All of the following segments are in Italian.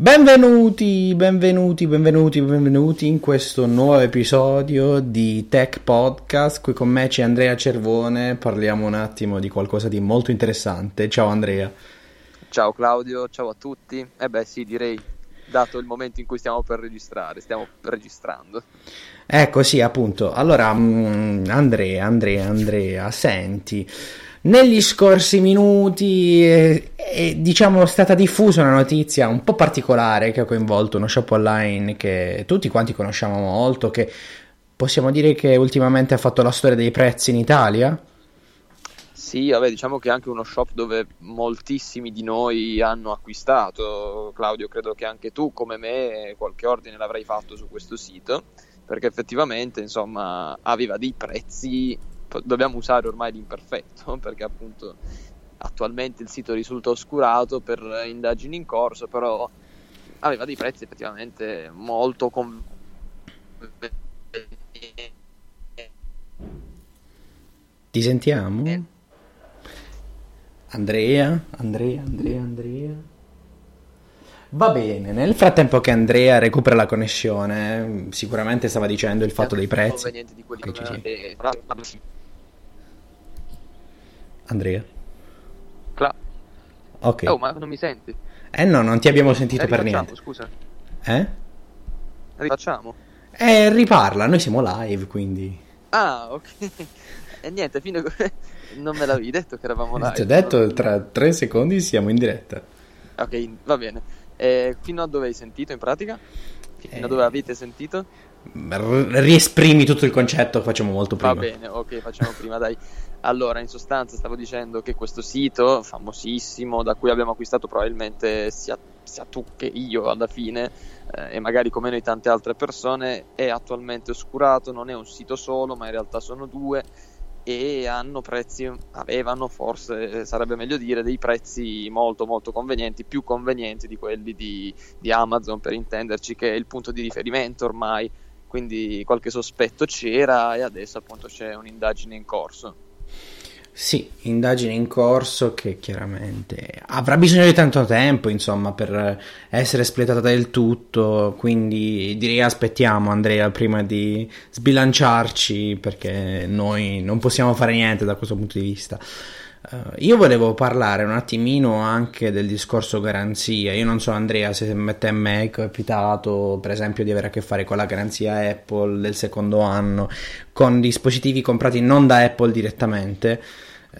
Benvenuti, benvenuti, benvenuti, benvenuti in questo nuovo episodio di Tech Podcast. Qui con me c'è Andrea Cervone, parliamo un attimo di qualcosa di molto interessante. Ciao Andrea. Ciao Claudio, ciao a tutti. Eh beh sì, direi, dato il momento in cui stiamo per registrare, stiamo registrando. Ecco sì, appunto. Allora, mm, Andrea, Andrea, Andrea, senti negli scorsi minuti è, è, diciamo, stata diffusa una notizia un po' particolare che ha coinvolto uno shop online che tutti quanti conosciamo molto, che possiamo dire che ultimamente ha fatto la storia dei prezzi in Italia. Sì, vabbè, diciamo che è anche uno shop dove moltissimi di noi hanno acquistato. Claudio, credo che anche tu, come me, qualche ordine l'avrai fatto su questo sito, perché effettivamente, insomma, aveva dei prezzi dobbiamo usare ormai l'imperfetto perché appunto attualmente il sito risulta oscurato per indagini in corso, però aveva dei prezzi effettivamente molto convenienti. Ti sentiamo? Eh. Andrea, Andrea, Andrea, Andrea. Va bene, nel frattempo che Andrea recupera la connessione, sicuramente stava dicendo il fatto dei prezzi. Di quelli che ci sia. Andrea? Cla- ok. Oh, ma non mi senti? Eh no, non ti abbiamo sentito eh, per niente. scusa. Eh? Rifacciamo? Eh, riparla, noi siamo live, quindi... Ah, ok. E niente, fino a... non me l'avevi detto che eravamo live. Ti ho detto, tra tre secondi siamo in diretta. Ok, va bene. E fino a dove hai sentito in pratica? Fino eh... a dove avete sentito? riesprimi tutto il concetto, facciamo molto prima. Va bene, ok, facciamo prima, dai. Allora, in sostanza stavo dicendo che questo sito, famosissimo, da cui abbiamo acquistato probabilmente sia, sia tu che io alla fine, eh, e magari come noi tante altre persone, è attualmente oscurato, non è un sito solo, ma in realtà sono due, e hanno prezzi, avevano forse, sarebbe meglio dire, dei prezzi molto molto convenienti, più convenienti di quelli di, di Amazon, per intenderci, che è il punto di riferimento ormai quindi qualche sospetto c'era e adesso appunto c'è un'indagine in corso. Sì, indagine in corso che chiaramente avrà bisogno di tanto tempo, insomma, per essere espletata del tutto, quindi direi aspettiamo Andrea prima di sbilanciarci perché noi non possiamo fare niente da questo punto di vista. Uh, io volevo parlare un attimino anche del discorso garanzia. Io non so, Andrea, se a te me è capitato, per esempio, di avere a che fare con la garanzia Apple del secondo anno, con dispositivi comprati non da Apple direttamente.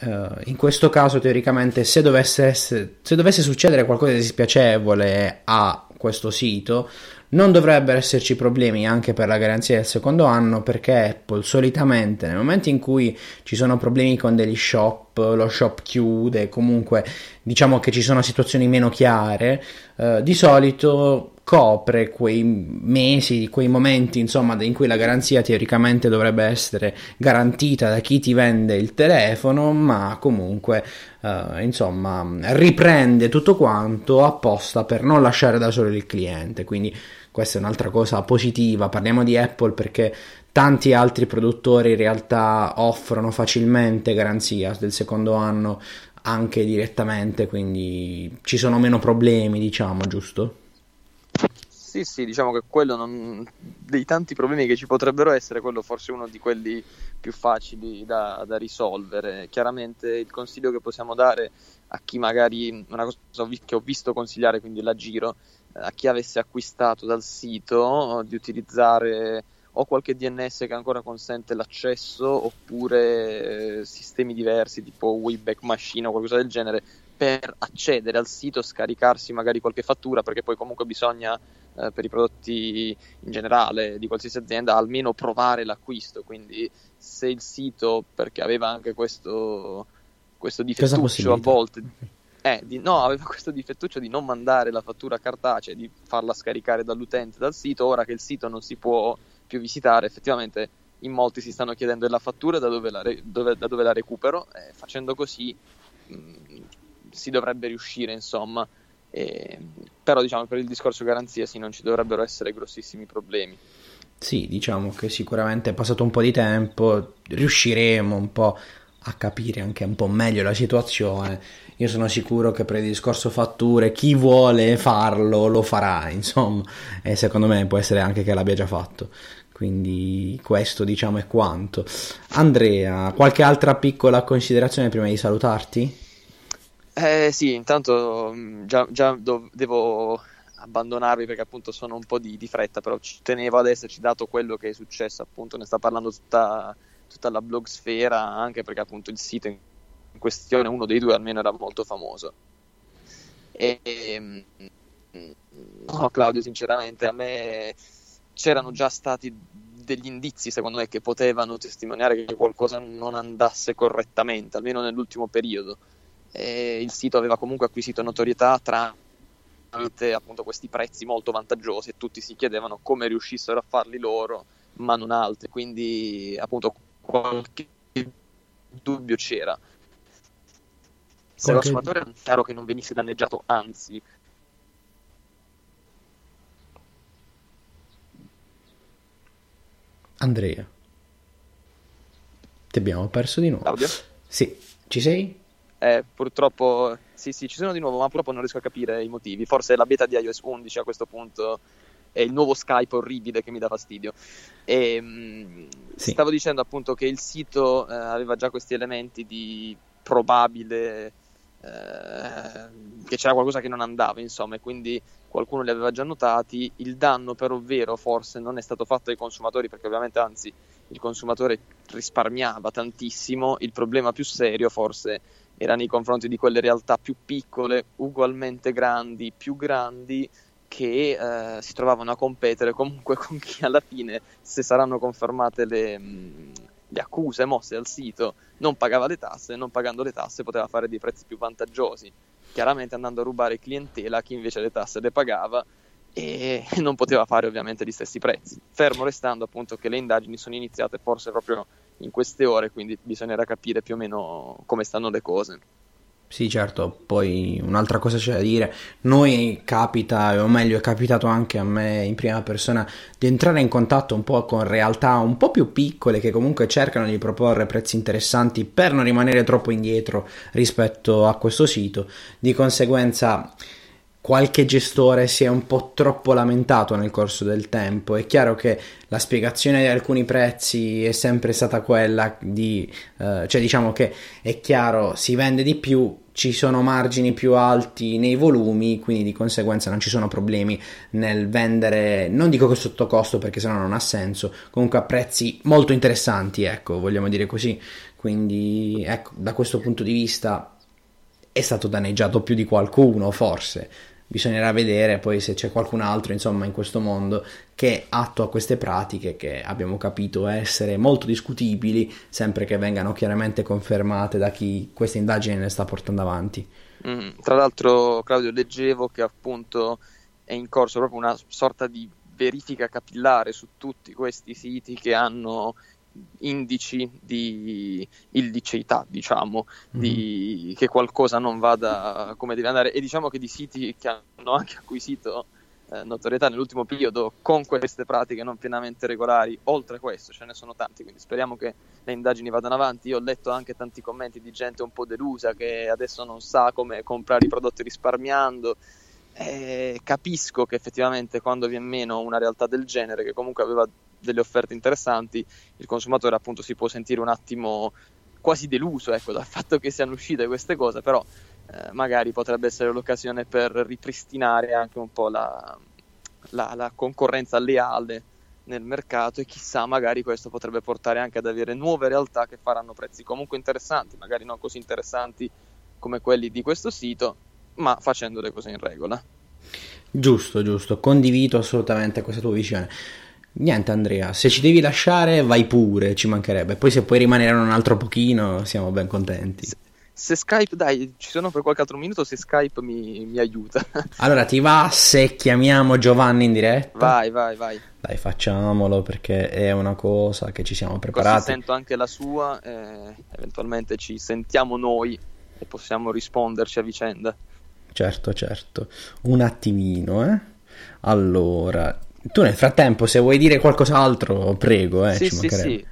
Uh, in questo caso, teoricamente, se dovesse, se dovesse succedere qualcosa di dispiacevole a questo sito, non dovrebbero esserci problemi anche per la garanzia del secondo anno perché Apple solitamente nel momento in cui ci sono problemi con degli shop, lo shop chiude, comunque diciamo che ci sono situazioni meno chiare, eh, di solito copre quei mesi, quei momenti insomma in cui la garanzia teoricamente dovrebbe essere garantita da chi ti vende il telefono, ma comunque eh, insomma riprende tutto quanto apposta per non lasciare da solo il cliente. Quindi questa è un'altra cosa positiva. Parliamo di Apple perché tanti altri produttori in realtà offrono facilmente garanzia del secondo anno anche direttamente, quindi ci sono meno problemi, diciamo, giusto? Sì, sì, diciamo che quello non... dei tanti problemi che ci potrebbero essere, quello forse è uno di quelli più facili da, da, risolvere. Chiaramente il consiglio che possiamo dare a chi magari, una cosa che ho visto consigliare, quindi la giro, a chi avesse acquistato dal sito di utilizzare o qualche DNS che ancora consente l'accesso oppure eh, sistemi diversi tipo Wayback Machine o qualcosa del genere per accedere al sito, scaricarsi magari qualche fattura perché poi comunque bisogna eh, per i prodotti in generale di qualsiasi azienda almeno provare l'acquisto quindi se il sito perché aveva anche questo, questo difettuccio a volte eh, di, no, aveva questo difettuccio di non mandare la fattura cartacea, di farla scaricare dall'utente dal sito. Ora che il sito non si può più visitare, effettivamente in molti si stanno chiedendo della fattura da dove la, re, dove, da dove la recupero. Eh, facendo così mh, mm, si dovrebbe riuscire, insomma. Eh, però diciamo per il discorso garanzia sì, non ci dovrebbero essere grossissimi problemi. Sì, diciamo che sicuramente è passato un po' di tempo, riusciremo un po' a capire anche un po' meglio la situazione. Io sono sicuro che per il discorso fatture chi vuole farlo lo farà, insomma, e secondo me può essere anche che l'abbia già fatto. Quindi questo diciamo è quanto. Andrea, qualche altra piccola considerazione prima di salutarti? Eh sì, intanto mm, già, già dov- devo abbandonarvi perché appunto sono un po' di, di, fretta, però ci tenevo ad esserci dato quello che è successo, appunto ne sta parlando tutta, tutta la blogosfera, anche perché appunto il sito in questione, uno dei due almeno, era molto famoso. E, mm, no, Claudio, sinceramente, a me c'erano già stati degli indizi, secondo me, che potevano testimoniare che qualcosa non andasse correttamente, almeno nell'ultimo periodo. E il sito aveva comunque acquisito notorietà tra tramite appunto questi prezzi molto vantaggiosi e tutti si chiedevano come riuscissero a farli loro ma non altri quindi appunto qualche dubbio c'era se qualche... lo consumatore è chiaro che non venisse danneggiato anzi Andrea ti abbiamo perso di nuovo Claudio? sì ci sei? Eh, purtroppo sì, sì, ci sono di nuovo, ma purtroppo non riesco a capire i motivi. Forse la beta di iOS 11 a questo punto è il nuovo Skype orribile che mi dà fastidio. E, mh, sì. Stavo dicendo appunto che il sito eh, aveva già questi elementi di probabile eh, che c'era qualcosa che non andava, insomma, e quindi qualcuno li aveva già notati. Il danno, però, vero forse non è stato fatto ai consumatori, perché ovviamente, anzi, il consumatore risparmiava tantissimo. Il problema più serio, forse, era nei confronti di quelle realtà più piccole, ugualmente grandi, più grandi, che eh, si trovavano a competere comunque con chi alla fine, se saranno confermate le, mh, le accuse mosse al sito, non pagava le tasse, non pagando le tasse poteva fare dei prezzi più vantaggiosi, chiaramente andando a rubare clientela a chi invece le tasse le pagava e non poteva fare ovviamente gli stessi prezzi. Fermo restando appunto che le indagini sono iniziate forse proprio in queste ore, quindi bisognerà capire più o meno come stanno le cose. Sì, certo, poi un'altra cosa c'è da dire, noi capita, o meglio è capitato anche a me in prima persona, di entrare in contatto un po' con realtà un po' più piccole che comunque cercano di proporre prezzi interessanti per non rimanere troppo indietro rispetto a questo sito, di conseguenza qualche gestore si è un po' troppo lamentato nel corso del tempo. È chiaro che la spiegazione di alcuni prezzi è sempre stata quella di, eh, cioè diciamo che è chiaro, si vende di più, ci sono margini più alti nei volumi, quindi di conseguenza non ci sono problemi nel vendere, non dico che sotto costo perché sennò non ha senso, comunque a prezzi molto interessanti, ecco, vogliamo dire così. Quindi, ecco, da questo punto di vista è stato danneggiato più di qualcuno, forse. Bisognerà vedere poi se c'è qualcun altro insomma in questo mondo che attua queste pratiche che abbiamo capito essere molto discutibili sempre che vengano chiaramente confermate da chi queste indagini le sta portando avanti. Mm, tra l'altro Claudio leggevo che appunto è in corso proprio una sorta di verifica capillare su tutti questi siti che hanno indici di illiceità, diciamo, mm. di, che qualcosa non vada come deve andare e diciamo che di siti che hanno anche acquisito eh, notorietà nell'ultimo periodo con queste pratiche non pienamente regolari, oltre questo ce ne sono tanti, quindi speriamo che le indagini vadano avanti. Io ho letto anche tanti commenti di gente un po' delusa che adesso non sa come comprare i prodotti risparmiando. Eh, capisco che effettivamente quando viene meno una realtà del genere, che comunque aveva delle offerte interessanti, il consumatore appunto si può sentire un attimo quasi deluso ecco, dal fatto che siano uscite queste cose, però eh, magari potrebbe essere l'occasione per ripristinare anche un po' la, la, la concorrenza leale nel mercato e chissà magari questo potrebbe portare anche ad avere nuove realtà che faranno prezzi comunque interessanti, magari non così interessanti come quelli di questo sito, ma facendo le cose in regola. Giusto, giusto, condivido assolutamente questa tua visione. Niente Andrea, se ci devi lasciare vai pure, ci mancherebbe. Poi se puoi rimanere un altro pochino siamo ben contenti. Se, se Skype, dai, ci sono per qualche altro minuto se Skype mi, mi, aiuta. allora ti va se chiamiamo Giovanni in diretta? Vai, vai, vai. Dai, facciamolo perché è una cosa che ci siamo preparati. Così sento anche la sua, eh, eventualmente ci sentiamo noi e possiamo risponderci a vicenda. Certo, certo. Un attimino, eh. Allora, tu nel frattempo, se vuoi dire qualcos'altro, prego, eh, sì, sì, sì.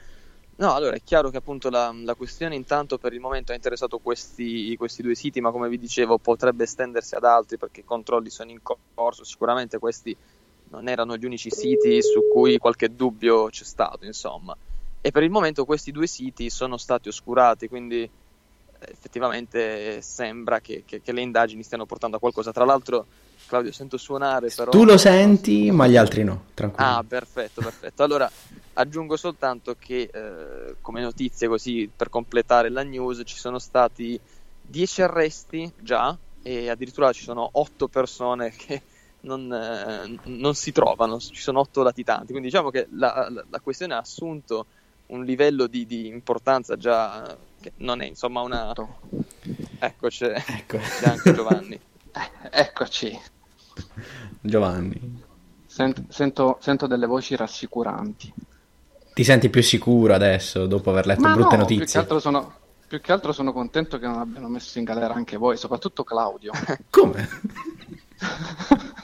No, allora è chiaro che appunto la, la, questione intanto per il momento ha interessato questi, questi, due siti, ma come vi dicevo potrebbe estendersi ad altri perché i controlli sono in corso, sicuramente questi non erano gli unici siti su cui qualche dubbio c'è stato, insomma. E per il momento questi due siti sono stati oscurati, quindi eh, effettivamente sembra che, che, che le indagini stiano portando a qualcosa. Tra l'altro Claudio, sento suonare però... Tu lo senti, ma gli altri no, tranquillo. Ah, perfetto, perfetto. Allora, aggiungo soltanto che eh, come notizie così per completare la news ci sono stati 10 arresti già e addirittura ci sono 8 persone che non, eh, non si trovano, ci sono 8 latitanti. Quindi diciamo che la, la, la questione ha assunto un livello di, di, importanza già che non è insomma una... Ecco, c'è, ecco. c'è anche Giovanni. Eh, eccoci. Giovanni. Sento, sento, sento, delle voci rassicuranti. Ti senti più sicuro adesso dopo aver letto Ma brutte no, notizie? Più che, altro sono, più che altro sono contento che non abbiano messo in galera anche voi, soprattutto Claudio. Come?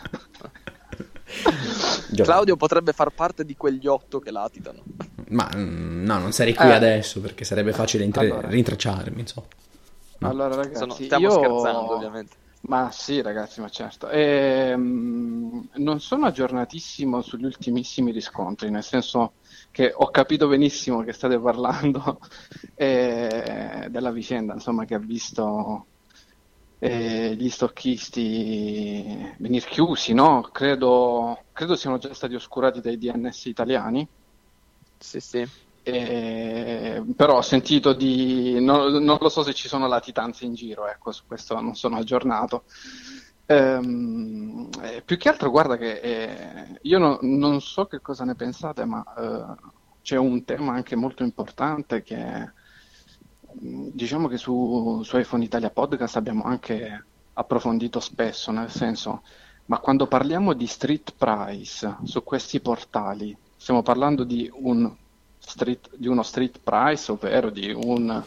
Claudio potrebbe far parte di quegli otto che latitano. Ma mm, no, non sarei qui eh. adesso perché sarebbe facile intre- allora. rintracciarmi. Insomma. No. Allora, ragazzi, Sono, stiamo io... scherzando, ovviamente. Ma sì, ragazzi, ma certo. Ehm, non sono aggiornatissimo sugli ultimissimi riscontri, nel senso che ho capito benissimo che state parlando eh, della vicenda, insomma, che ha visto eh, gli stocchisti venire chiusi, no? Credo, credo siano già stati oscurati dai DNS italiani. Sì, sì. Eh, però ho sentito di non, non, lo so se ci sono latitanze in giro, ecco, su questo non sono aggiornato. Ehm, eh, più che altro, guarda che eh, io no, non so che cosa ne pensate, ma eh, c'è un tema anche molto importante che mm, diciamo che su, su iPhone Italia Podcast abbiamo anche approfondito spesso, nel senso, ma quando parliamo di street price su questi portali, stiamo parlando di un street, di uno street price, ovvero di un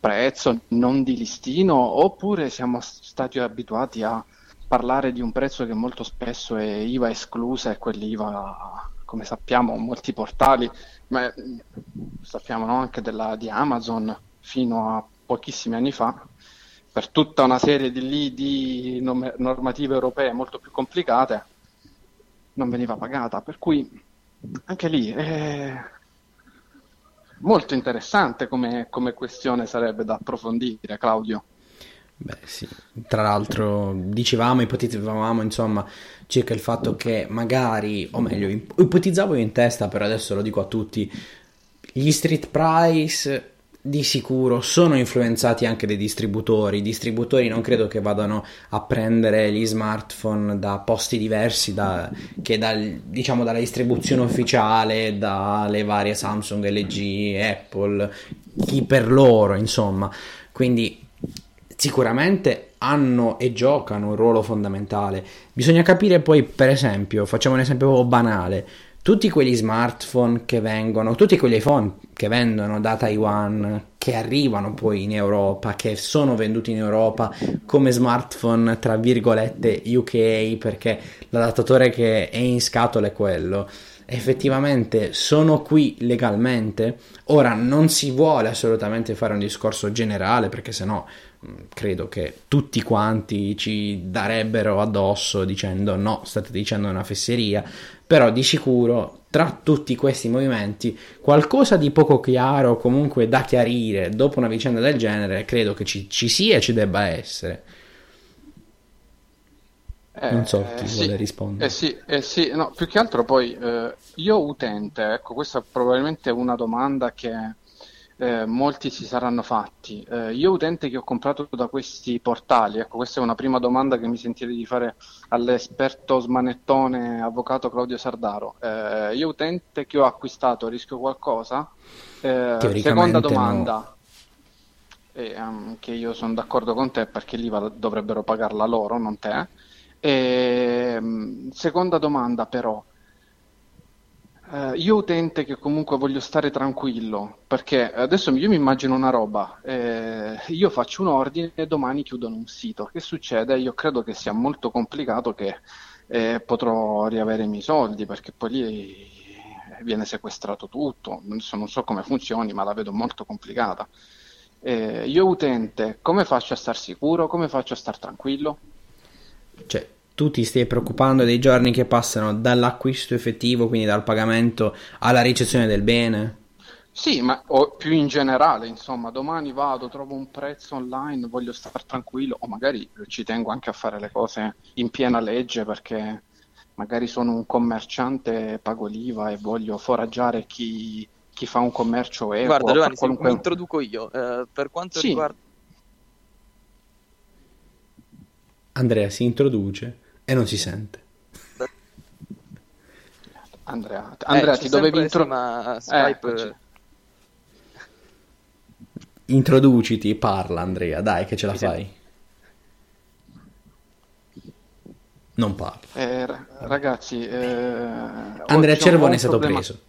prezzo non di listino, oppure siamo stati abituati a parlare di un prezzo che molto spesso è IVA esclusa e quell'IVA, come sappiamo, molti portali, ma sappiamo no, anche della, di Amazon fino a pochissimi anni fa, per tutta una serie di, di normative europee molto più complicate, non veniva pagata. Per cui anche lì eh, molto interessante come, come questione sarebbe da approfondire, Claudio. Beh sì, tra l'altro dicevamo, ipotizzavamo insomma circa il fatto che magari, o meglio, ipotizzavo in testa, però adesso lo dico a tutti, gli street price di sicuro sono influenzati anche dai distributori. I distributori non credo che vadano a prendere gli smartphone da posti diversi da, che dal, diciamo dalla distribuzione ufficiale, dalle varie Samsung, LG, Apple, chi per loro, insomma. Quindi sicuramente hanno e giocano un ruolo fondamentale. Bisogna capire poi, per esempio, facciamo un esempio banale tutti quegli smartphone che vengono, tutti quegli iPhone che vendono da Taiwan, che arrivano poi in Europa, che sono venduti in Europa come smartphone tra virgolette UK perché l'adattatore che è in scatola è quello effettivamente sono qui legalmente. Ora non si vuole assolutamente fare un discorso generale perché sennò mm, credo che tutti quanti ci darebbero addosso dicendo no, state dicendo una fesseria, però di sicuro tra tutti questi movimenti qualcosa di poco chiaro comunque da chiarire dopo una vicenda del genere credo che ci, ci sia e ci debba essere. Eh, non so chi sì, vuole rispondere. Eh sì, eh sì, no, più che altro poi eh, io utente, ecco, questa probabilmente è una domanda che eh, molti si saranno fatti. Eh, io utente che ho comprato da questi portali, ecco questa è una prima domanda che mi sentirei di fare all'esperto smanettone avvocato Claudio Sardaro. Eh, io utente che ho acquistato, rischio qualcosa? Eh, seconda domanda. No. Um, che io sono d'accordo con te perché l'IVA dovrebbero pagarla loro, non te. E, um, seconda domanda però, Uh, io utente che comunque voglio stare tranquillo, perché adesso io mi immagino una roba, eh, io faccio un ordine e domani chiudono un sito, che succede? Io credo che sia molto complicato che eh, potrò riavere i miei soldi, perché poi lì viene sequestrato tutto, Adesso non so come funzioni, ma la vedo molto complicata. Eh, io utente, come faccio a star sicuro? Come faccio a star tranquillo? Cioè, tu ti stai preoccupando dei giorni che passano dall'acquisto effettivo, quindi dal pagamento alla ricezione del bene? Sì, ma più in generale, insomma, domani vado, trovo un prezzo online, voglio stare tranquillo, o magari ci tengo anche a fare le cose in piena legge perché magari sono un commerciante, pago l'IVA e voglio foraggiare chi, chi fa un commercio equo. Guarda, Giovanni, qualunque... mi introduco io. Eh, per quanto sì. riguarda... Andrea si introduce e non si sente. Andrea, Andrea eh, ti dovevi introdurre. Skype... Eh, Introduciti, parla Andrea, dai che ce la fai. Non parla. Eh, ragazzi, eh, Andrea Cervone è stato problema... preso.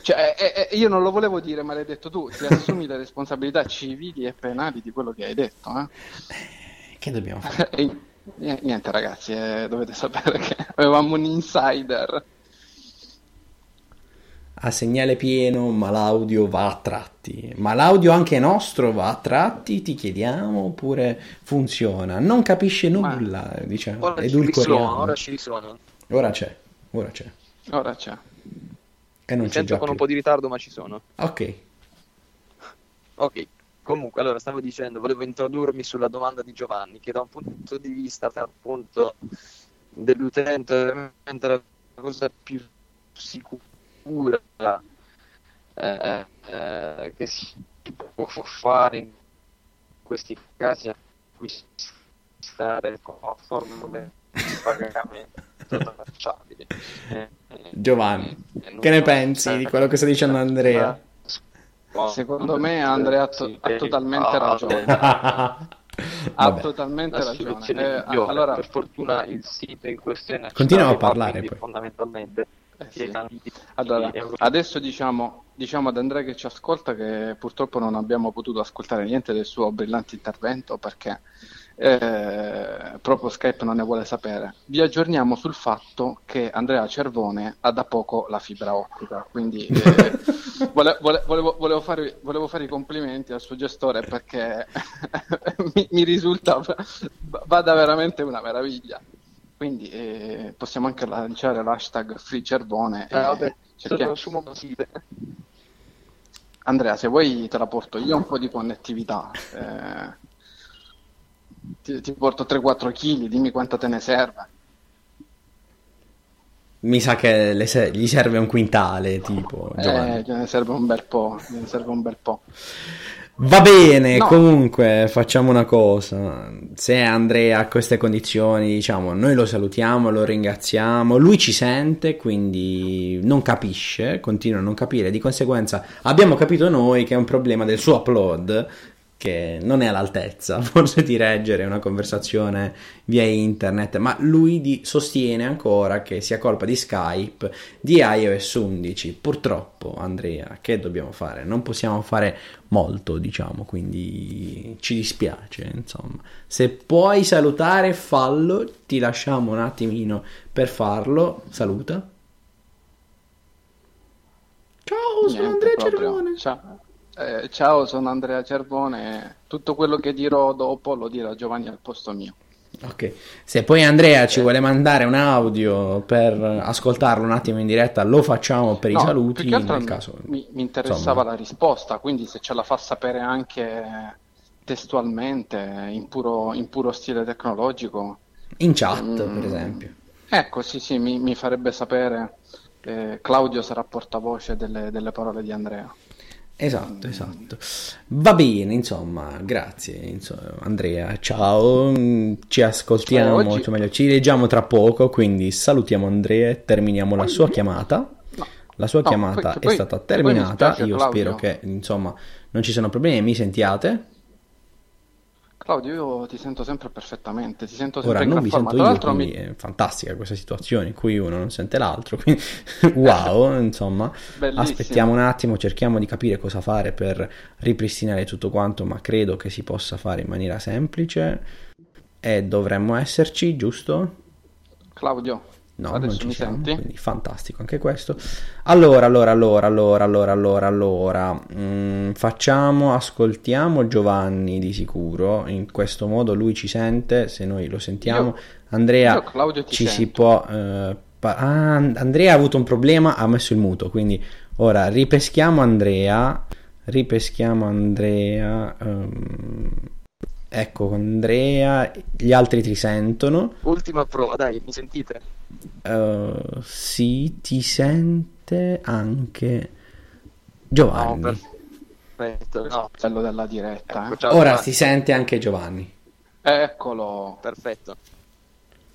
Cioè, eh, eh, io non lo volevo dire, ma l'hai detto tu. Ti assumi le responsabilità civili e penali di quello che hai detto. Eh? Che dobbiamo fare? niente, ragazzi, eh, dovete sapere che avevamo un insider a segnale pieno, ma l'audio va a tratti. Ma l'audio anche nostro va a tratti, ti chiediamo, oppure funziona? Non capisce nulla, ma diciamo. Ora ci risuona, ora ci risuona. Ora c'è, ora c'è. Ora c'è. E non Mi c'è sento già con più. un po' di ritardo, ma ci sono. Ok. Ok. Comunque, allora stavo dicendo, volevo introdurmi sulla domanda di Giovanni, che da un punto di vista appunto dell'utente è veramente la cosa più sicura cura eh, eh, che si può fare in questi casi acquistare con formule di pagamento tracciabili. Eh, Giovanni, eh, che ne pensi di quello che sta dicendo Andrea? Secondo me Andrea ha, to- ha totalmente ragione. ha Vabbè. totalmente ragione. Eh, allora, per fortuna il sito in questione continua a parlare poi. fondamentalmente eh sì. Allora, adesso diciamo, diciamo, ad Andrea che ci ascolta che purtroppo non abbiamo potuto ascoltare niente del suo brillante intervento perché eh, proprio Skype non ne vuole sapere. Vi aggiorniamo sul fatto che Andrea Cervone ha da poco la fibra ottica, quindi eh, vole, vole, volevo, volevo, fare, volevo, fare, i complimenti al suo gestore perché mi, mi risulta vada veramente una meraviglia. Quindi eh, possiamo anche lanciare l'hashtag FreeCervone. Eh, vabbè, cerchiamo... Andrea, se vuoi te la porto io un po' di connettività. Eh, ti, ti, porto 3-4 kg, dimmi quanta te ne serve. Mi sa che se- gli serve un quintale, tipo. Eh, ne serve un bel po', ne serve un bel po'. Va bene, no. comunque facciamo una cosa. Se Andrea ha queste condizioni, diciamo, noi lo salutiamo, lo ringraziamo. Lui ci sente, quindi non capisce, continua a non capire. Di conseguenza abbiamo capito noi che è un problema del suo upload che non è all'altezza forse di reggere una conversazione via internet, ma lui di, sostiene ancora che sia colpa di Skype di iOS 11. Purtroppo, Andrea, che dobbiamo fare? Non possiamo fare molto, diciamo, quindi ci dispiace, insomma. Se puoi salutare, fallo, ti lasciamo un attimino per farlo. Saluta. Ciao, sono Niente Andrea proprio. Cervone. Ciao. Eh, ciao, sono Andrea Cervone. Tutto quello che dirò dopo lo dirà Giovanni al posto mio. Ok, se poi Andrea ci vuole mandare un audio per ascoltarlo un attimo in diretta, lo facciamo per no, i saluti. nel caso, mi, mi interessava insomma. la risposta, quindi se ce la fa sapere anche testualmente, in puro, in puro stile tecnologico. In chat, mm, per esempio. Ecco, sì, sì, mi, mi farebbe sapere. Eh, Claudio sarà portavoce delle, delle parole di Andrea. Esatto, esatto. Va bene, insomma, grazie insomma, Andrea. Ciao, ci ascoltiamo, cioè, oggi... cioè, meglio, ci leggiamo tra poco, quindi salutiamo Andrea e terminiamo la sua chiamata. No. La sua no, chiamata poi, è stata terminata. Io Claudio. spero che insomma non ci siano problemi. Mi sentiate? Claudio, io ti sento sempre perfettamente, ti sento sempre Ora non mi forma. sento io, quindi mi... è fantastica questa situazione in cui uno non sente l'altro, quindi wow, insomma, Bellissimo. aspettiamo un attimo, cerchiamo di capire cosa fare per ripristinare tutto quanto, ma credo che si possa fare in maniera semplice e dovremmo esserci, giusto? Claudio? No, Adesso non ci siamo, senti? quindi fantastico anche questo. Allora, allora, allora, allora, allora, allora, allora, mm, facciamo, ascoltiamo Giovanni di sicuro, in questo modo lui ci sente, se noi lo sentiamo. Io, Andrea io ci sento. si può... Eh, pa- ah, Andrea ha avuto un problema, ha messo il muto, quindi ora ripeschiamo Andrea, ripeschiamo Andrea... Um, Ecco, Andrea, gli altri ti sentono. Ultima prova, dai, mi sentite? Uh, sì, ti sente anche Giovanni. No, perfetto, no. Quello della diretta. Ecco, eh. Ora Giovanni. si sente anche Giovanni. Eccolo. Perfetto.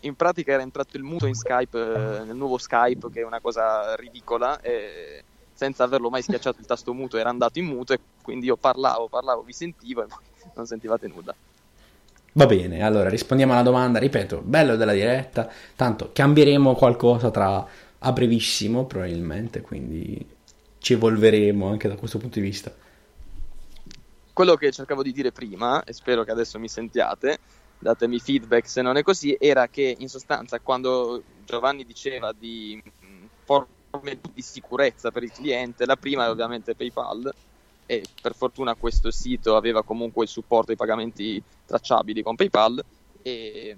In pratica era entrato il muto in Skype, eh, nel nuovo Skype, che è una cosa ridicola, e senza averlo mai schiacciato il tasto muto era andato in muto e quindi io parlavo, parlavo, vi sentivo e non sentivate nulla. Va bene, allora rispondiamo alla domanda, ripeto, bello della diretta, tanto cambieremo qualcosa tra a brevissimo probabilmente, quindi ci evolveremo anche da questo punto di vista. Quello che cercavo di dire prima, e spero che adesso mi sentiate, datemi feedback se non è così, era che in sostanza quando Giovanni diceva di forme di sicurezza per il cliente, la prima è ovviamente PayPal, e per fortuna questo sito aveva comunque il supporto ai pagamenti tracciabili con PayPal e,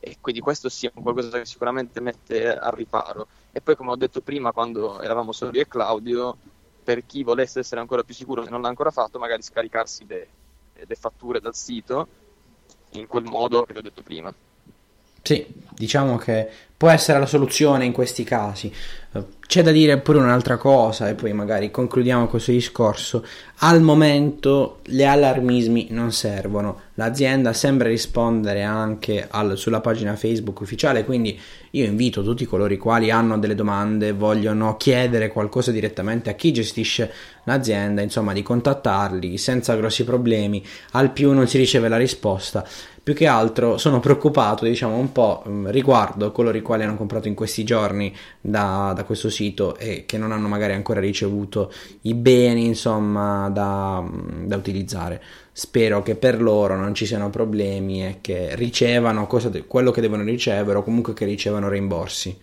e quindi questo sia qualcosa che sicuramente mette al riparo. E poi come ho detto prima quando eravamo solo io e Claudio, per chi volesse essere ancora più sicuro se non l'ha ancora fatto, magari scaricarsi le, le fatture dal sito in quel modo che ho detto prima. Sì, diciamo che può essere la soluzione in questi casi. C'è da dire pure un'altra cosa e poi magari concludiamo questo discorso. Al momento gli allarmismi non servono. L'azienda sembra rispondere anche al, sulla pagina Facebook ufficiale, quindi io invito tutti coloro i quali hanno delle domande, vogliono chiedere qualcosa direttamente a chi gestisce l'azienda, insomma, di contattarli senza grossi problemi. Al più non si riceve la risposta più che altro sono preoccupato, diciamo, un po' mm, riguardo coloro i quali hanno comprato in questi giorni da, da, questo sito e che non hanno magari ancora ricevuto i beni, insomma, da, da utilizzare. Spero che per loro non ci siano problemi e che ricevano de- quello che devono ricevere o comunque che ricevano rimborsi.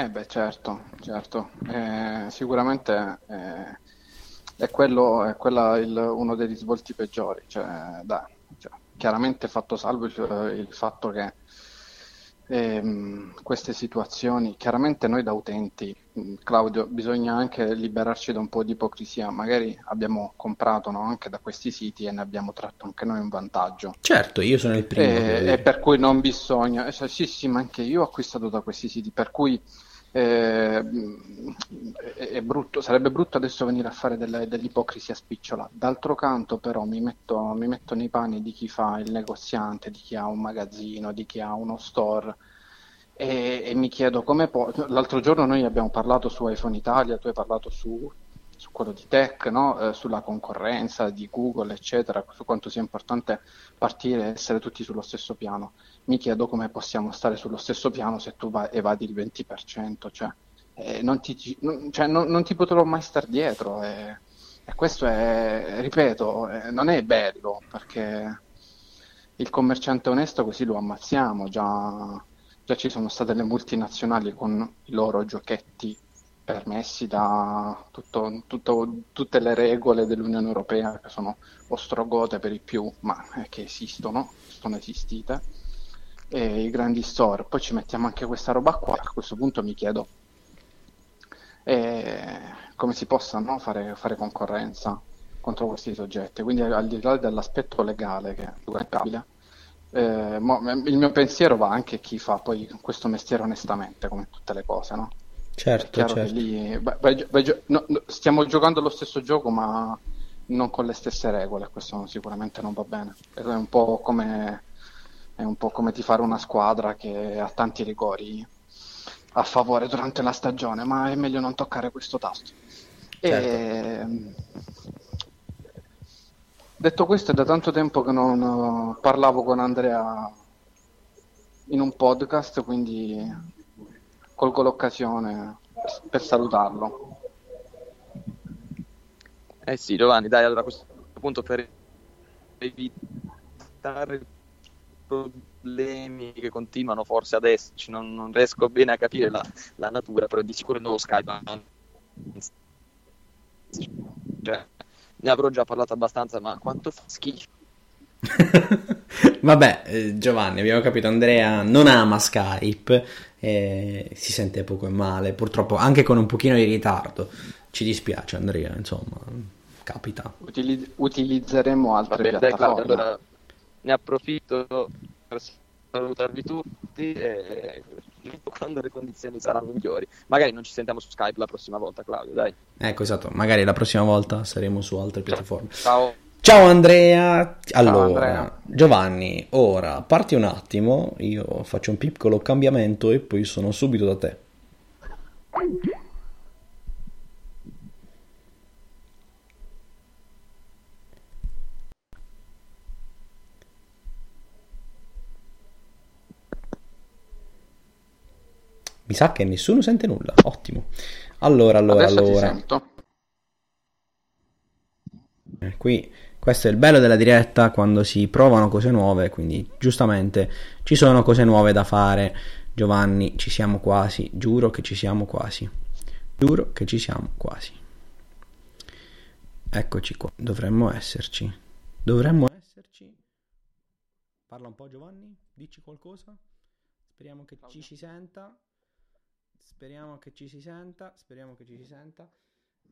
Eh beh, certo, certo. Eh, sicuramente eh, è quello è quella il, uno dei risvolti peggiori. Cioè, dai, cioè, chiaramente fatto salvo il, il fatto che ehm, queste situazioni, chiaramente noi da utenti, Claudio, bisogna anche liberarci da un po' di ipocrisia. Magari abbiamo comprato no, anche da questi siti e ne abbiamo tratto anche noi un vantaggio. Certo, io sono il primo. E, e per cui non bisogna, eh, sì, sì, ma anche io ho acquistato da questi siti, per cui eh, brutto, sarebbe brutto adesso venire a fare delle, dell'ipocrisia spicciola. D'altro canto, però, mi metto, mi metto, nei panni di chi fa il negoziante, di chi ha un magazzino, di chi ha uno store. E, e mi chiedo come può. L'altro giorno noi abbiamo parlato su iPhone Italia, tu hai parlato su, su quello di tech, no? eh, sulla concorrenza di Google, eccetera, su quanto sia importante partire e essere tutti sullo stesso piano mi chiedo come possiamo stare sullo stesso piano se tu vai, evadi il 20%, cioè, eh, non, ti, non, cioè, non, non, ti, potrò mai star dietro e, e questo è, ripeto, eh, non è bello perché il commerciante onesto così lo ammazziamo, già, già ci sono state le multinazionali con i loro giochetti permessi da tutto, tutto, tutte le regole dell'Unione Europea che sono ostrogote per i più, ma eh, che esistono, sono esistite e i grandi store, poi ci mettiamo anche questa roba qua, a questo punto mi chiedo eh, come si possa no, fare, fare, concorrenza contro questi soggetti, quindi al di là dell'aspetto legale che è giocabile, eh, il mio pensiero va anche a chi fa poi questo mestiere onestamente, come tutte le cose, no? Certo, certo. Lì, vai, vai, vai, no, stiamo giocando lo stesso gioco ma non con le stesse regole, questo sicuramente non va bene. È un po' come è un po' come tifare una squadra che ha tanti rigori a favore durante la stagione, ma è meglio non toccare questo tasto. Certo. E... Detto questo, è da tanto tempo che non parlavo con Andrea in un podcast, quindi colgo l'occasione per salutarlo. Eh sì, Giovanni, dai, allora a questo punto per evitare problemi che continuano forse adesso, non, non riesco bene a capire la, la, natura, però di sicuro il nuovo Skype cioè, ne avrò già parlato abbastanza, ma quanto fa schifo. Vabbè, eh, Giovanni, abbiamo capito, Andrea non ama Skype, eh, si sente poco e male, purtroppo anche con un pochino di ritardo. Ci dispiace Andrea, insomma, capita. Utilizz- utilizzeremo altre Vabbè, piattaforme. Dai, Claudio, allora ne approfitto per salutarvi tutti e quando le condizioni saranno migliori. Magari non ci sentiamo su Skype la prossima volta, Claudio, dai. Ecco, esatto, magari la prossima volta saremo su altre piattaforme. Ciao. Ciao Andrea. Allora, Ciao Andrea. Giovanni, ora parti un attimo, io faccio un piccolo cambiamento e poi sono subito da te. Mi sa che nessuno sente nulla. Ottimo. Allora, allora, Adesso allora. Eh, qui questo è il bello della diretta quando si provano cose nuove, quindi giustamente ci sono cose nuove da fare. Giovanni, ci siamo quasi, giuro che ci siamo quasi. Giuro che ci siamo quasi. Eccoci qua, dovremmo esserci. Dovremmo esserci. Parla un po' Giovanni, dici qualcosa. Speriamo che ci si senta. Speriamo che ci si senta, speriamo che ci si senta.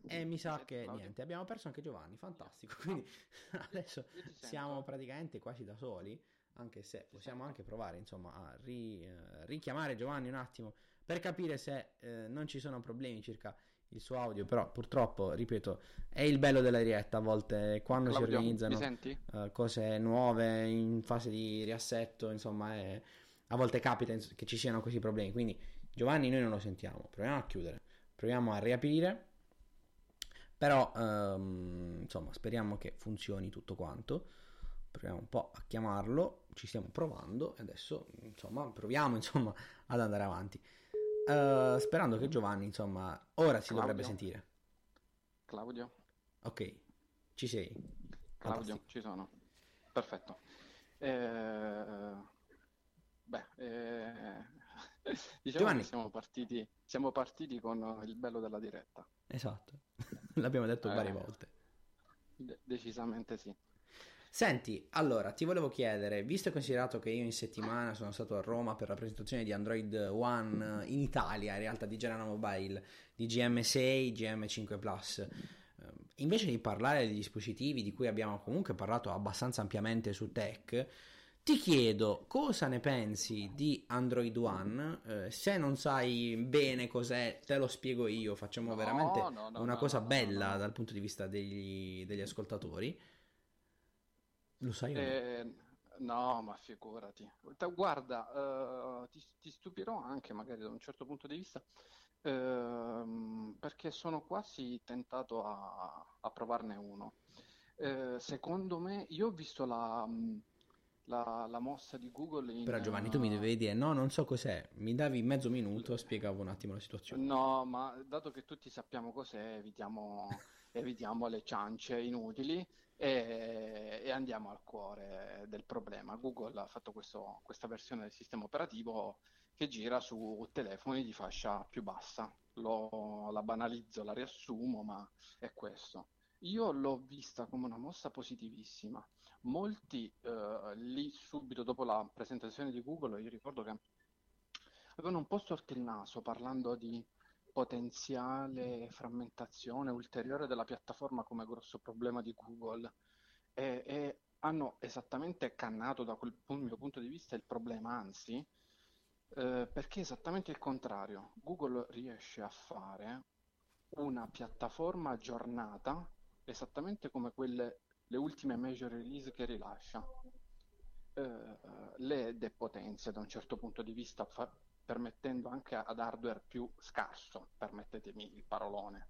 E mi sa che niente, abbiamo perso anche Giovanni, fantastico. Quindi adesso siamo praticamente quasi da soli, anche se possiamo anche provare insomma a ri, uh, richiamare Giovanni un attimo per capire se uh, non ci sono problemi circa il suo audio, però purtroppo, ripeto, è il bello della diretta a volte quando Claudio, si organizzano uh, cose nuove in fase di riassetto, insomma, è, a volte capita che ci siano questi problemi, quindi Giovanni noi non lo sentiamo, proviamo a chiudere, proviamo a riaprire, però ehm, insomma speriamo che funzioni tutto quanto, proviamo un po' a chiamarlo, ci stiamo provando e adesso insomma proviamo insomma ad andare avanti, uh, sperando che Giovanni insomma ora si Claudio. dovrebbe sentire. Claudio. Ok, ci sei. Claudio, Fantastico. ci sono. Perfetto. Eh, beh, eh, diciamo Giovanni. siamo partiti, siamo partiti con il bello della diretta. Esatto, l'abbiamo detto eh, varie volte. De- decisamente sì. Senti, allora ti volevo chiedere, visto e considerato che io in settimana sono stato a Roma per la presentazione di Android One in Italia, in realtà di General Mobile, di GM6, GM5 Plus, eh, invece di parlare dei dispositivi di cui abbiamo comunque parlato abbastanza ampiamente su Tech, ti chiedo cosa ne pensi di Android One. Eh, se non sai bene cos'è, te lo spiego io. Facciamo no, veramente no, no, una cosa bella dal punto di vista degli, degli ascoltatori. Lo sai? Eh, no, ma figurati. Guarda, uh, ti, ti, stupirò anche magari da un certo punto di vista. Uh, perché sono quasi tentato a, a provarne uno. Uh, secondo me, io ho visto la. Um, la, la, mossa di Google. In, Però Giovanni, tu mi devi dire no, non so cos'è. Mi davi mezzo minuto, spiegavo un attimo la situazione. No, ma dato che tutti sappiamo cos'è, evitiamo, evitiamo le ciance inutili e, e, andiamo al cuore del problema. Google ha fatto questo, questa versione del sistema operativo che gira su telefoni di fascia più bassa. Lo, la banalizzo, la riassumo, ma è questo. Io l'ho vista come una mossa positivissima molti eh, lì subito dopo la presentazione di Google, io ricordo che avevano un po' storto il naso parlando di potenziale frammentazione ulteriore della piattaforma come grosso problema di Google e, e hanno esattamente cannato da quel mio punto di vista il problema, anzi, eh, perché è esattamente il contrario. Google riesce a fare una piattaforma aggiornata esattamente come quelle le ultime major release che rilascia eh, le depotenzia da un certo punto di vista, fa- permettendo anche ad hardware più scarso, permettetemi il parolone,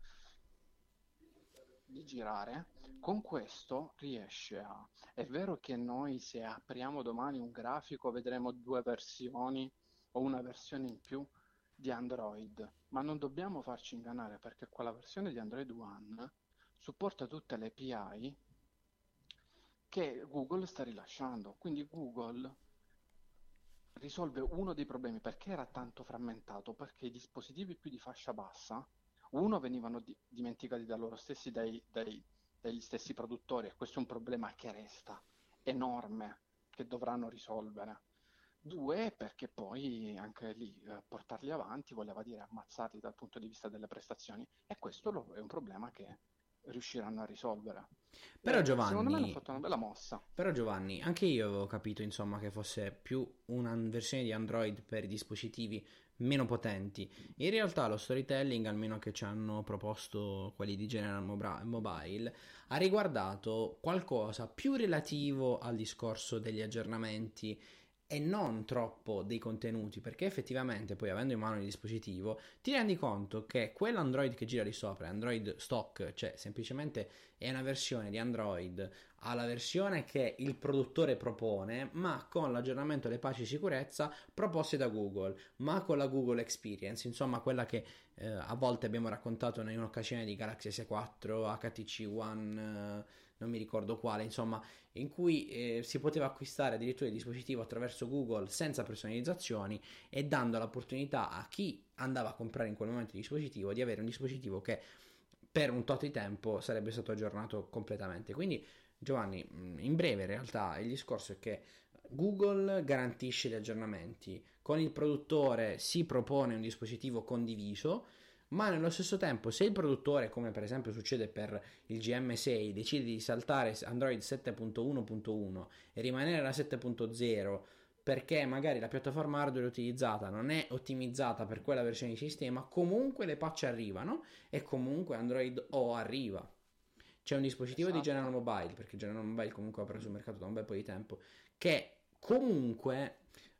di girare. Con questo riesce a... È vero che noi se apriamo domani un grafico vedremo due versioni o una versione in più di Android, ma non dobbiamo farci ingannare perché quella versione di Android One supporta tutte le API che Google sta rilasciando. Quindi Google risolve uno dei problemi perché era tanto frammentato, perché i dispositivi più di fascia bassa, uno, venivano di- dimenticati da loro stessi, dai, dai, dagli stessi produttori, e questo è un problema che resta enorme, che dovranno risolvere. Due, perché poi anche lì eh, portarli avanti voleva dire ammazzarli dal punto di vista delle prestazioni, e questo lo- è un problema che riusciranno a risolvere. Però Eh, Giovanni, Secondo me hanno fatto una bella mossa. però Giovanni, anche io avevo capito insomma che fosse più una versione di Android per i dispositivi meno potenti. In realtà lo storytelling, almeno che ci hanno proposto quelli di General Mobile, ha riguardato qualcosa più relativo al discorso degli aggiornamenti e non troppo dei contenuti, perché effettivamente poi avendo in mano il dispositivo ti rendi conto che quell'Android che gira lì sopra è Android stock, cioè semplicemente è una versione di Android alla versione che il produttore propone, ma con l'aggiornamento alle patch di sicurezza proposte da Google, ma con la Google Experience, insomma quella che eh, a volte abbiamo raccontato in un'occasione di Galaxy S4, HTC One, eh, non mi ricordo quale, insomma, in cui eh, si poteva acquistare addirittura il dispositivo attraverso Google senza personalizzazioni e dando l'opportunità a chi andava a comprare in quel momento il dispositivo di avere un dispositivo che per un tot di tempo sarebbe stato aggiornato completamente. Quindi Giovanni, in breve in realtà il discorso è che Google garantisce gli aggiornamenti, con il produttore si propone un dispositivo condiviso, ma nello stesso tempo se il produttore, come per esempio succede per il GM6, decide di saltare Android 7.1.1 e rimanere alla 7.0 perché magari la piattaforma hardware utilizzata non è ottimizzata per quella versione di sistema, comunque le patch arrivano e comunque Android O arriva. C'è un dispositivo Esatto. di General Mobile, perché General Mobile comunque ha preso il mercato da un bel po' di tempo, che comunque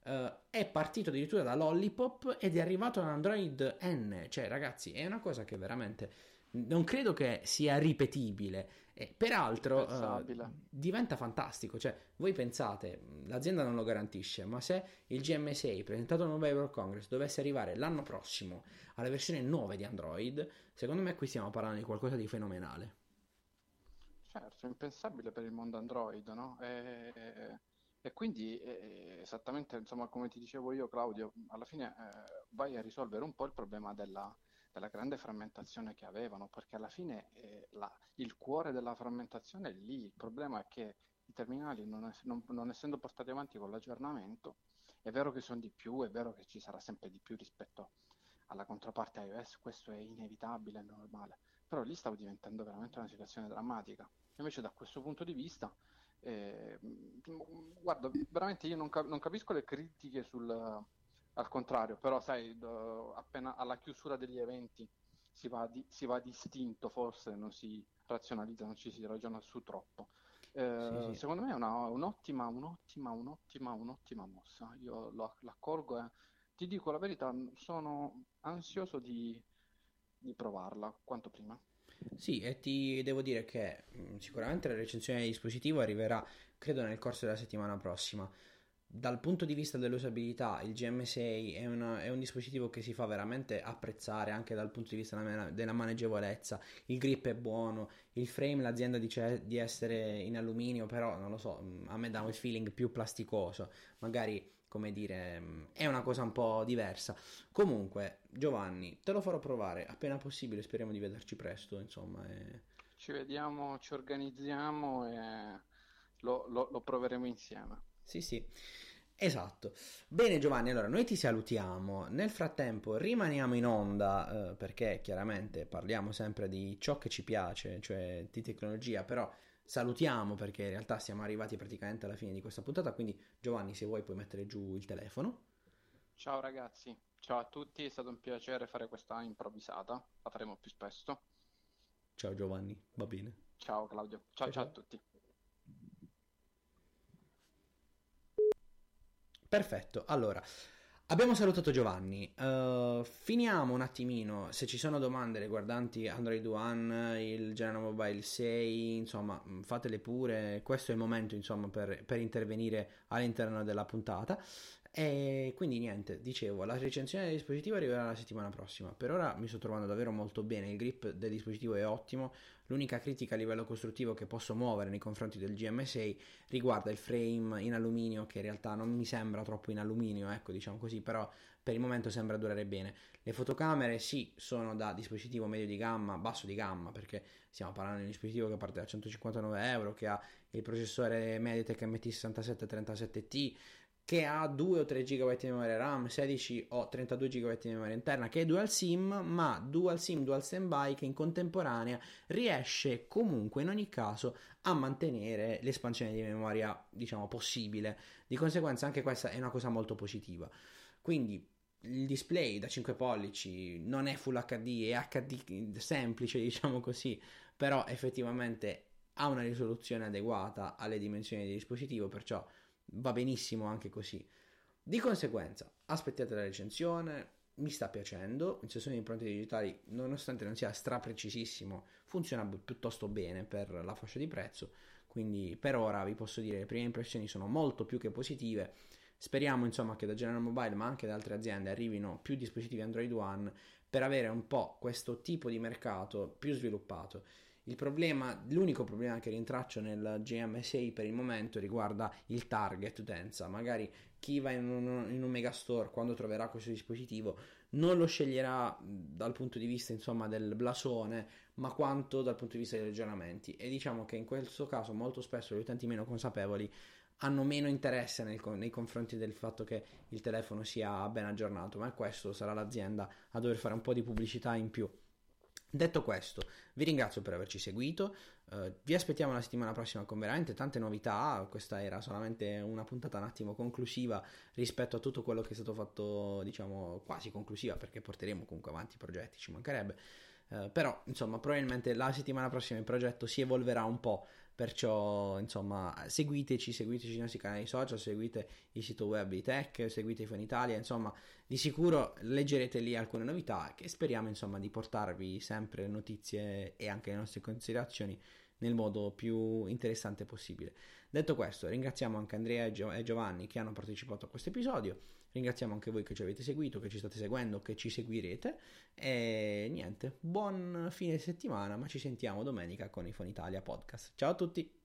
eh, è partito addirittura da Lollipop ed è arrivato ad Android N. Cioè, ragazzi, è una cosa che veramente non credo che sia ripetibile. E peraltro eh, Pensabile. diventa fantastico. Cioè, voi pensate, l'azienda non lo garantisce, ma se il GM6 presentato al Mobile World Congress dovesse arrivare l'anno prossimo alla versione 9 di Android, secondo me qui stiamo parlando di qualcosa di fenomenale. Certo, impensabile per il mondo Android, no? E, e quindi eh, esattamente insomma, come ti dicevo io, Claudio, alla fine eh, vai a risolvere un po' il problema della, della grande frammentazione che avevano, perché alla fine eh, la- il cuore della frammentazione è lì. Il problema è che i terminali, non, es- non- non essendo portati avanti con l'aggiornamento, è vero che sono di più, è vero che ci sarà sempre di più rispetto alla controparte iOS, questo è inevitabile, è normale, però lì stava diventando veramente una situazione drammatica. Invece da questo punto di vista, eh, mh, guarda, veramente io non, cap- non capisco le critiche sul, al contrario, però sai, do- appena alla chiusura degli eventi si va, di, si va distinto, forse non si razionalizza, non ci si ragiona su troppo. Eh, Sì, sì. Secondo me è una- un'ottima, un'ottima, un'ottima, un'ottima mossa. Io lo- l'accolgo e ti dico la verità, sono ansioso di, di provarla quanto prima. Sì, e ti devo dire che mh, sicuramente la recensione del dispositivo arriverà, credo, nel corso della settimana prossima. Dal punto di vista dell'usabilità, il GM6 è, una- è un dispositivo che si fa veramente apprezzare anche dal punto di vista della, della maneggevolezza. Il grip è buono, il frame l'azienda dice di essere in alluminio, però non lo so, mh, a me dà un feeling più plasticoso. Magari, come dire, è una cosa un po' diversa. Comunque, Giovanni, te lo farò provare appena possibile, speriamo di vederci presto, insomma. e- Ci vediamo, ci organizziamo e lo, lo- lo proveremo insieme. Sì, sì, esatto. Bene Giovanni, allora noi ti salutiamo. Nel frattempo rimaniamo in onda eh, perché chiaramente parliamo sempre di ciò che ci piace, cioè di tecnologia, però salutiamo perché in realtà siamo arrivati praticamente alla fine di questa puntata, quindi Giovanni se vuoi puoi mettere giù il telefono. Ciao ragazzi, ciao a tutti, è stato un piacere fare questa improvvisata, la faremo più spesso. Ciao Giovanni, va bene. Ciao Claudio, ciao Ciao, ciao a tutti. Perfetto, allora abbiamo salutato Giovanni. Eh, finiamo un attimino. Se ci sono domande riguardanti Android One, il General Mobile 6, insomma, mh, fatele pure. Questo è il momento, insomma, per, per intervenire all'interno della puntata. E quindi niente, dicevo, la recensione del dispositivo arriverà la settimana prossima. Per ora mi sto trovando davvero molto bene, il grip del dispositivo è ottimo. L'unica critica a livello costruttivo che posso muovere nei confronti del GM6 riguarda il frame in alluminio, che in realtà non mi sembra troppo in alluminio, ecco, diciamo così, però per il momento sembra durare bene. Le fotocamere sì, sono da dispositivo medio di gamma, basso di gamma, perché stiamo parlando di un dispositivo che parte da 159 euro, che ha il processore MediaTek MT6737T, che ha 2 o 3 GB di memoria RAM, 16 o 32 GB di memoria interna, che è dual SIM, ma dual SIM, dual standby che in contemporanea riesce comunque in ogni caso a mantenere l'espansione di memoria, diciamo, possibile. Di conseguenza anche questa è una cosa molto positiva. Quindi il display da 5 pollici non è Full HD, è HD semplice, diciamo così, però effettivamente ha una risoluzione adeguata alle dimensioni del dispositivo, perciò va benissimo anche così. Di conseguenza, aspettate la recensione, mi sta piacendo, in sessione di impronte digitali, nonostante non sia straprecisissimo, funziona piuttosto bene per la fascia di prezzo, quindi per ora vi posso dire le prime impressioni sono molto più che positive. Speriamo insomma che da General Mobile ma anche da altre aziende arrivino più dispositivi Android One per avere un po' questo tipo di mercato più sviluppato. Problema, l'unico problema che rintraccio nel GM6 per il momento riguarda il target utenza. Magari chi va in un, in un megastore quando troverà questo dispositivo non lo sceglierà dal punto di vista insomma del blasone, ma quanto dal punto di vista dei aggiornamenti. E diciamo che in questo caso molto spesso gli utenti meno consapevoli hanno meno interesse nel, nei confronti del fatto che il telefono sia ben aggiornato, ma questo sarà l'azienda a dover fare un po' di pubblicità in più. Detto questo, vi ringrazio per averci seguito, uh, vi aspettiamo la settimana prossima con veramente tante novità, questa era solamente una puntata un attimo conclusiva rispetto a tutto quello che è stato fatto, diciamo quasi conclusiva perché porteremo comunque avanti i progetti, ci mancherebbe. Uh, però insomma probabilmente la settimana prossima il progetto si evolverà un po' perciò insomma seguiteci seguiteci nei nostri canali social seguite il sito web di Tech seguite Iphone Italia insomma di sicuro leggerete lì alcune novità che speriamo insomma di portarvi sempre notizie e anche le nostre considerazioni nel modo più interessante possibile. Detto questo, ringraziamo anche Andrea e Giovanni che hanno partecipato a questo episodio, ringraziamo anche voi che ci avete seguito, che ci state seguendo, che ci seguirete e niente, buon fine settimana, ma ci sentiamo domenica con iPhone Italia Podcast. Ciao a tutti!